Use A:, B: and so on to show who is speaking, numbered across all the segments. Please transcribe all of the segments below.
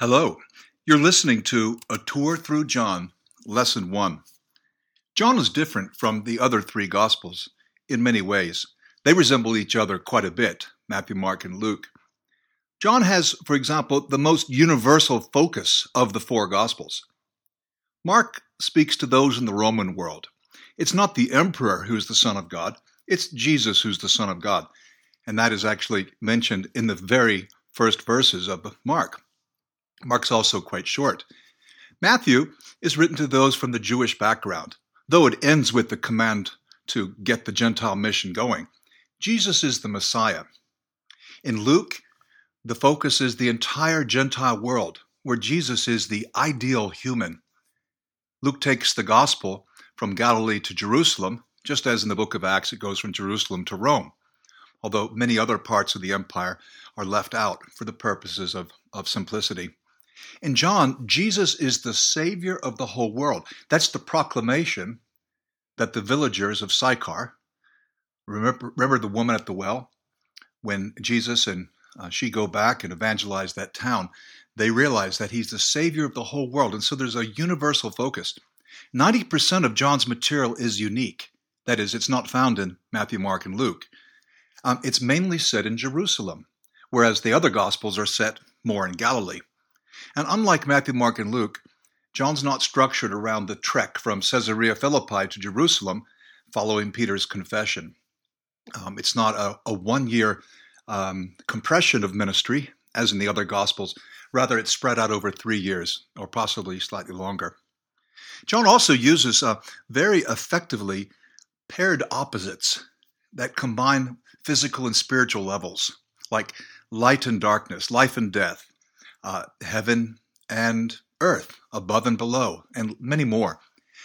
A: Hello, you're listening to A Tour Through John, Lesson 1. John is different from the other three Gospels in many ways. They resemble each other quite a bit Matthew, Mark, and Luke. John has, for example, the most universal focus of the four Gospels. Mark speaks to those in the Roman world. It's not the emperor who's the Son of God, it's Jesus who's the Son of God. And that is actually mentioned in the very first verses of Mark. Mark's also quite short. Matthew is written to those from the Jewish background, though it ends with the command to get the Gentile mission going. Jesus is the Messiah. In Luke, the focus is the entire Gentile world, where Jesus is the ideal human. Luke takes the gospel from Galilee to Jerusalem, just as in the book of Acts it goes from Jerusalem to Rome, although many other parts of the empire are left out for the purposes of, of simplicity. In John, Jesus is the Savior of the whole world. That's the proclamation that the villagers of Sychar, remember, remember the woman at the well? When Jesus and uh, she go back and evangelize that town, they realize that he's the Savior of the whole world. And so there's a universal focus. 90% of John's material is unique. That is, it's not found in Matthew, Mark, and Luke. Um, it's mainly set in Jerusalem, whereas the other Gospels are set more in Galilee. And unlike Matthew, Mark, and Luke, John's not structured around the trek from Caesarea Philippi to Jerusalem following Peter's confession. Um, it's not a, a one year um, compression of ministry, as in the other Gospels. Rather, it's spread out over three years, or possibly slightly longer. John also uses uh, very effectively paired opposites that combine physical and spiritual levels, like light and darkness, life and death, uh, heaven and earth, above and below, and many more.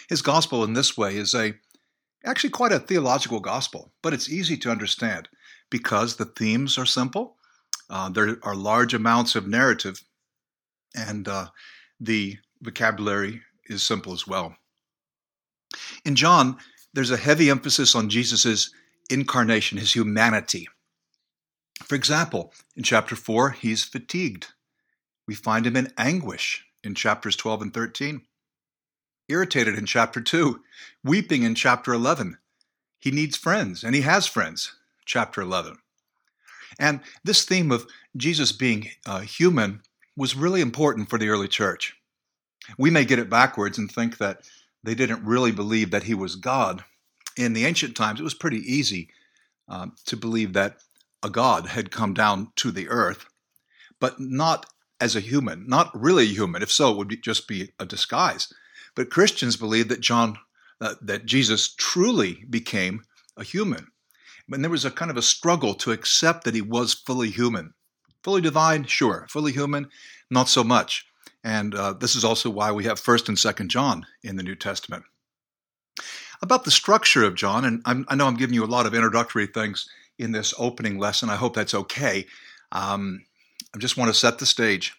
A: His gospel in this way is a actually quite a theological gospel, but it's easy to understand because the themes are simple. Uh, there are large amounts of narrative, and uh, the vocabulary is simple as well. In John, there's a heavy emphasis on Jesus' incarnation, his humanity. For example, in chapter 4, he's fatigued. We find him in anguish in chapters 12 and 13, irritated in chapter 2, weeping in chapter 11. He needs friends, and he has friends, chapter 11. And this theme of Jesus being uh, human was really important for the early church. We may get it backwards and think that they didn't really believe that he was God. In the ancient times, it was pretty easy uh, to believe that a God had come down to the earth, but not as a human, not really human. If so, it would be, just be a disguise. But Christians believe that John, uh, that Jesus truly became a human. And there was a kind of a struggle to accept that he was fully human. Fully divine, sure. Fully human, not so much. And uh, this is also why we have 1st and 2nd John in the New Testament. About the structure of John, and I'm, i know I'm giving you a lot of introductory things in this opening lesson. I hope that's okay. Um, I just want to set the stage.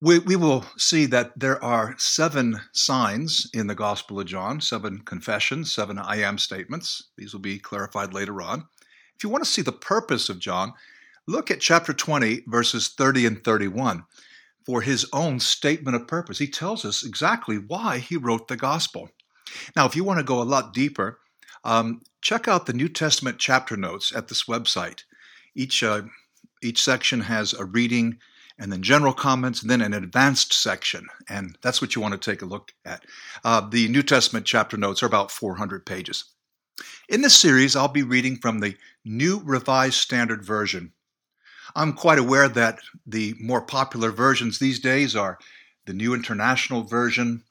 A: We, we will see that there are seven signs in the Gospel of John, seven confessions, seven I am statements. These will be clarified later on. If you want to see the purpose of John, look at chapter 20, verses 30 and 31 for his own statement of purpose. He tells us exactly why he wrote the Gospel. Now, if you want to go a lot deeper, um, check out the New Testament chapter notes at this website. Each uh, each section has a reading and then general comments, and then an advanced section. And that's what you want to take a look at. Uh, the New Testament chapter notes are about 400 pages. In this series, I'll be reading from the New Revised Standard Version. I'm quite aware that the more popular versions these days are the New International Version.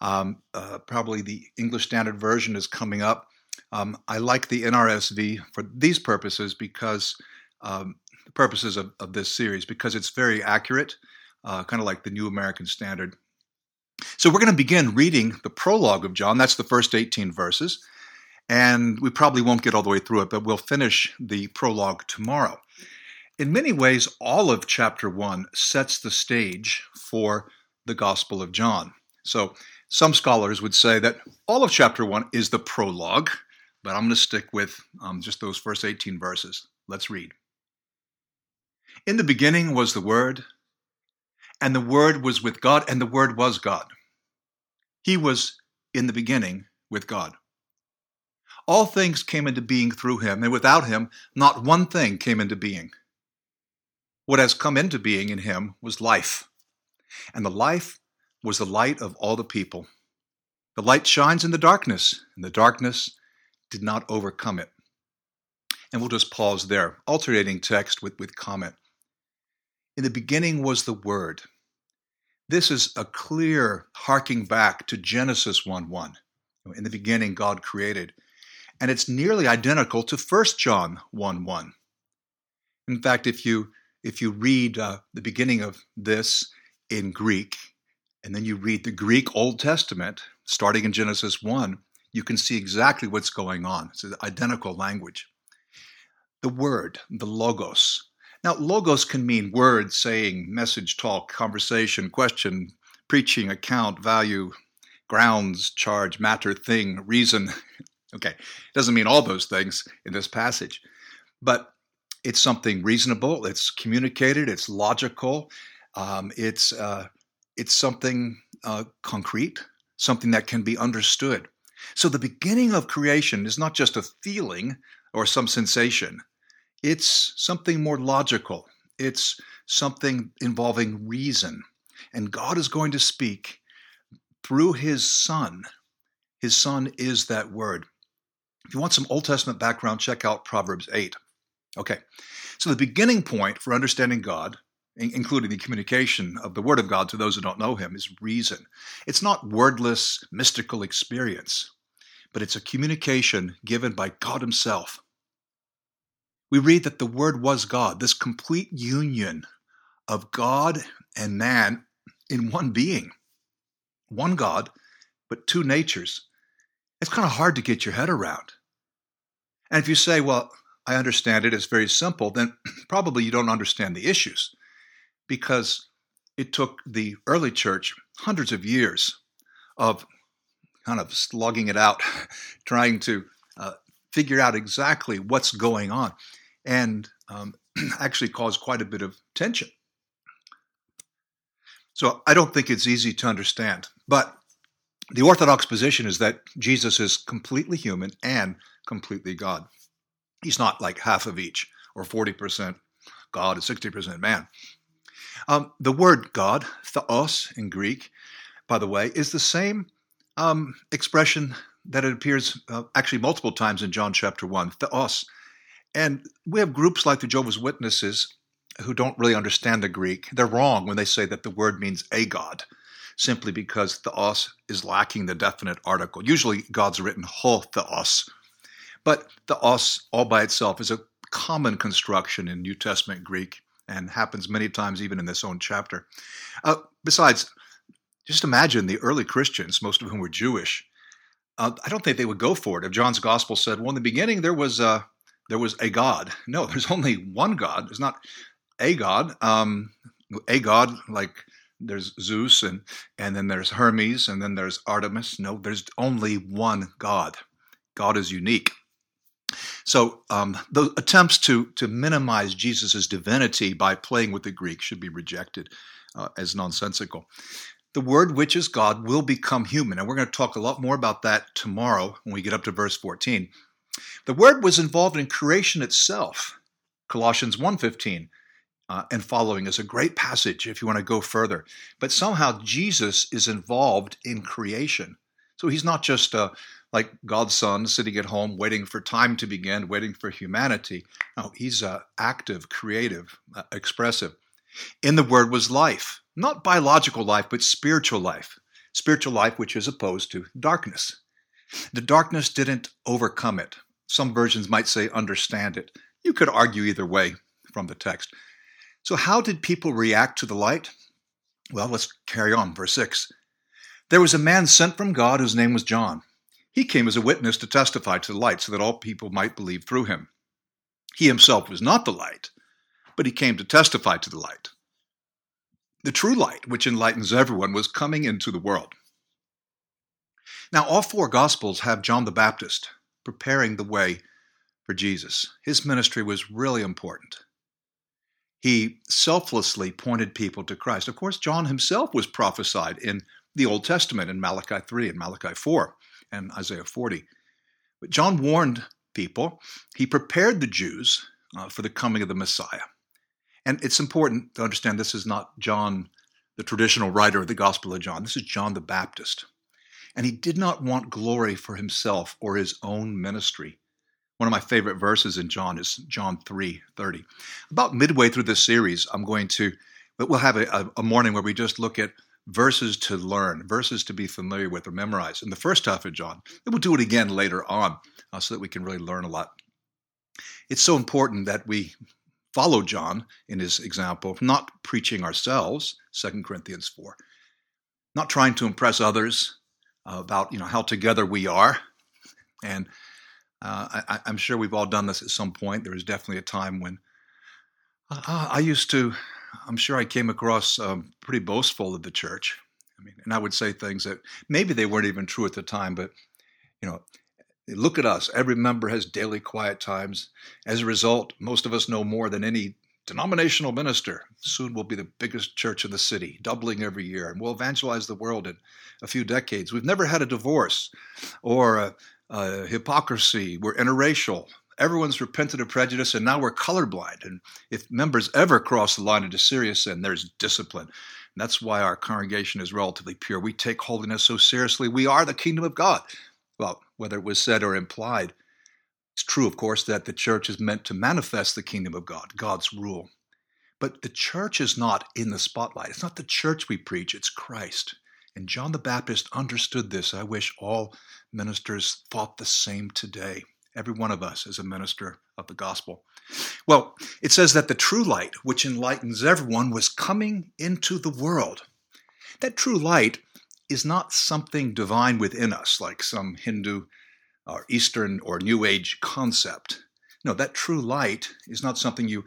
A: Um, uh, probably the English Standard Version is coming up. Um, I like the NRSV for these purposes because um, the purposes of, of this series because it's very accurate, uh, kind of like the New American Standard. So we're going to begin reading the prologue of John. That's the first 18 verses. And we probably won't get all the way through it, but we'll finish the prologue tomorrow. In many ways, all of chapter 1 sets the stage for the Gospel of John. So some scholars would say that all of chapter 1 is the prologue, but I'm going to stick with um, just those first 18 verses. Let's read. In the beginning was the Word, And the Word was with God, and the Word was God. He was in the beginning with God. All things came into being through him, and without him, not one thing came into being. What has come into being in him was life, and the life was the light of all the people. The light shines in the darkness, and the darkness did not overcome it. And we'll just pause there, alternating text with, with comment. In the beginning was the Word. This is a clear harking back to Genesis 1 1. In the beginning, God created. And it's nearly identical to 1 John 1 1. In fact, if you if you read uh, the beginning of this in Greek, and then you read the Greek Old Testament, starting in Genesis 1, you can see exactly what's going on. It's identical language. The word, the logos. Now, logos can mean word, saying, message, talk, conversation, question, preaching, account, value, grounds, charge, matter, thing, reason. okay, it doesn't mean all those things in this passage, but it's something reasonable, it's communicated, it's logical, um, it's, uh, it's something uh, concrete, something that can be understood. So the beginning of creation is not just a feeling or some sensation, it's something more logical. It's something involving reason. And God is going to speak through his Son. His Son is that word. If you want some Old Testament background, check out Proverbs 8. Okay, so the beginning point for understanding God including the communication of the Word of God to those who don't know Him, is reason. It's not wordless, mystical experience, but it's a communication given by God Himself. We read that the Word was God, this complete union of God and man in one being, one God, but two natures. It's kind of hard to get your head around. And if you say, well, I understand it, it's very simple, then probably you don't understand the issues because it took the early church hundreds of years of kind of slugging it out, trying to uh, figure out exactly what's going on, and um, actually caused quite a bit of tension. So I don't think it's easy to understand. But the Orthodox position is that Jesus is completely human and completely God. He's not like half of each, or 40% God and 60% man. Um, the word God, theos in Greek, by the way, is the same um, expression that it appears uh, actually multiple times in John chapter 1, theos. And we have groups like the Jehovah's Witnesses who don't really understand the Greek. They're wrong when they say that the word means a God, simply because theos is lacking the definite article. Usually God's written ho theos, but theos all by itself is a common construction in New Testament Greek and happens many times even in this own chapter. Uh, besides, just imagine the early Christians, most of whom were Jewish. Uh, I don't think they would go for it if John's gospel said, "Well, in the beginning there was a there was a God." No, there's only one God. There's not a God. Um, a God like there's Zeus and and then there's Hermes and then there's Artemis. No, there's only one God. God is unique. So um, the attempts to to minimize Jesus' divinity by playing with the Greek should be rejected uh, as nonsensical. The word which is God will become human, and we're going to talk a lot more about that tomorrow when we get up to verse 14. The word was involved in creation itself. Colossians 1:15 uh, and following is a great passage if you want to go further. But somehow Jesus is involved in creation. So he's not just a like God's son sitting at home waiting for time to begin, waiting for humanity. No, he's uh, active, creative, uh, expressive. In the word was life, not biological life, but spiritual life. Spiritual life, which is opposed to darkness. The darkness didn't overcome it. Some versions might say understand it. You could argue either way from the text. So, how did people react to the light? Well, let's carry on. Verse 6. There was a man sent from God whose name was John. He came as a witness to testify to the light so that all people might believe through him. He himself was not the light, but he came to testify to the light. The true light, which enlightens everyone, was coming into the world. Now, all four Gospels have John the Baptist preparing the way for Jesus. His ministry was really important. He selflessly pointed people to Christ. Of course, John himself was prophesied in the Old Testament in Malachi 3 and Malachi 4 and Isaiah 40. But John warned people, he prepared the Jews uh, for the coming of the Messiah. And it's important to understand this is not John, the traditional writer of the Gospel of John. This is John the Baptist. And he did not want glory for himself or his own ministry. One of my favorite verses in John is John 3:30. About midway through this series, I'm going to but we'll have a, a morning where we just look at verses to learn, verses to be familiar with or memorize in the first half of John. And we'll do it again later on uh, so that we can really learn a lot. It's so important that we follow John in his example, of not preaching ourselves, 2 Corinthians 4, not trying to impress others about you know how together we are. And uh, I, am sure we've all done this at some point. There was definitely a time when uh, I used to I'm sure I came across um, pretty boastful of the church. I mean, and I would say things that maybe they weren't even true at the time, but you know, look at us. Every member has daily quiet times. As a result, most of us know more than any denominational minister. Soon we'll be the biggest church in the city, doubling every year, and we'll evangelize the world in a few decades. We've never had a divorce or a, a hypocrisy. We're interracial everyone's repented of prejudice and now we're colorblind. And if members ever cross the line into serious sin, there's discipline. And that's why our congregation is relatively pure. We take holiness so seriously. We are the kingdom of God. Well, whether it was said or implied, it's true, of course, that the church is meant to manifest the kingdom of God, God's rule. But the church is not in the spotlight. It's not the church we preach, it's Christ. And John the Baptist understood this. I wish all ministers thought the same today every one of us as a minister of the gospel. Well, it says that the true light, which enlightens everyone, was coming into the world. That true light is not something divine within us, like some Hindu or Eastern or New Age concept. No, that true light is not something you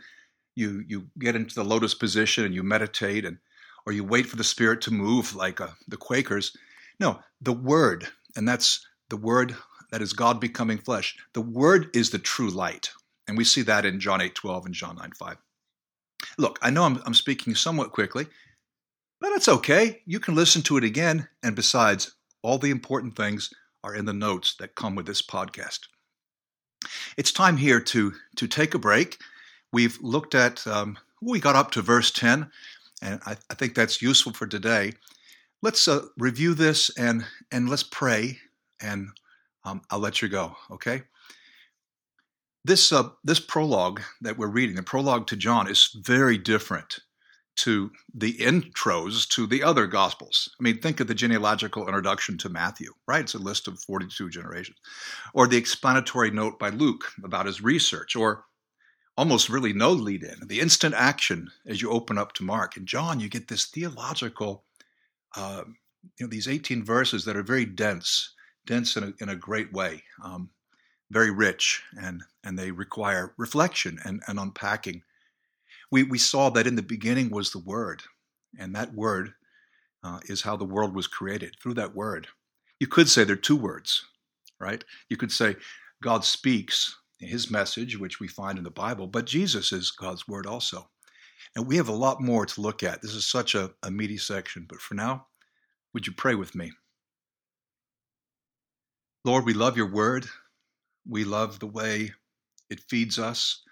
A: you you get into the lotus position and you meditate and or you wait for the spirit to move like uh, the Quakers. No, the word, and that's the word that is God becoming flesh. The Word is the true light. And we see that in John 8 12 and John 9 5. Look, I know I'm, I'm speaking somewhat quickly, but it's okay. You can listen to it again. And besides, all the important things are in the notes that come with this podcast. It's time here to, to take a break. We've looked at, um, we got up to verse 10, and I, I think that's useful for today. Let's uh, review this and, and let's pray and um, I'll let you go. Okay. This uh, this prologue that we're reading, the prologue to John, is very different to the intros to the other gospels. I mean, think of the genealogical introduction to Matthew, right? It's a list of 42 generations. Or the explanatory note by Luke about his research, or almost really no lead in, the instant action as you open up to Mark. And John, you get this theological, uh, you know, these 18 verses that are very dense dense in a, in a great way, um, very rich, and, and they require reflection and, and unpacking. We, we saw that in the beginning was the Word, and that Word uh, is how the world was created through that Word. You could say there are two words, right? You could say God speaks his message, which we find in the Bible, but Jesus is God's Word also. And we have a lot more to look at. This is such a, a meaty section, but for now, would you pray with me? Lord, we love your word. We love the way it feeds us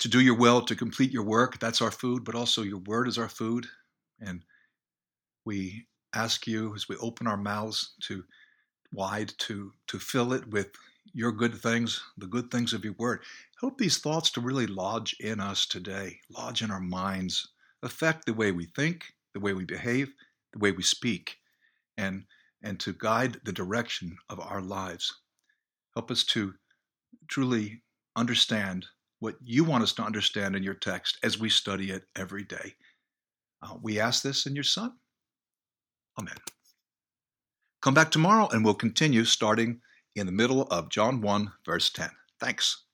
A: to do your will, to complete your work. That's our food, but also your word is our food. And we ask you as we open our mouths to wide to to fill it with your good things, the good things of your word. Help these thoughts to really lodge in us today, lodge in our minds, affect the way we think, the way we behave, the way we speak, and and to guide the direction of our lives. Help us to truly understand what you want us to understand in your text as we study it every day. Uh, we ask this in your Son. Amen. Come back tomorrow and we'll continue starting in the middle of John 1, verse 10. Thanks.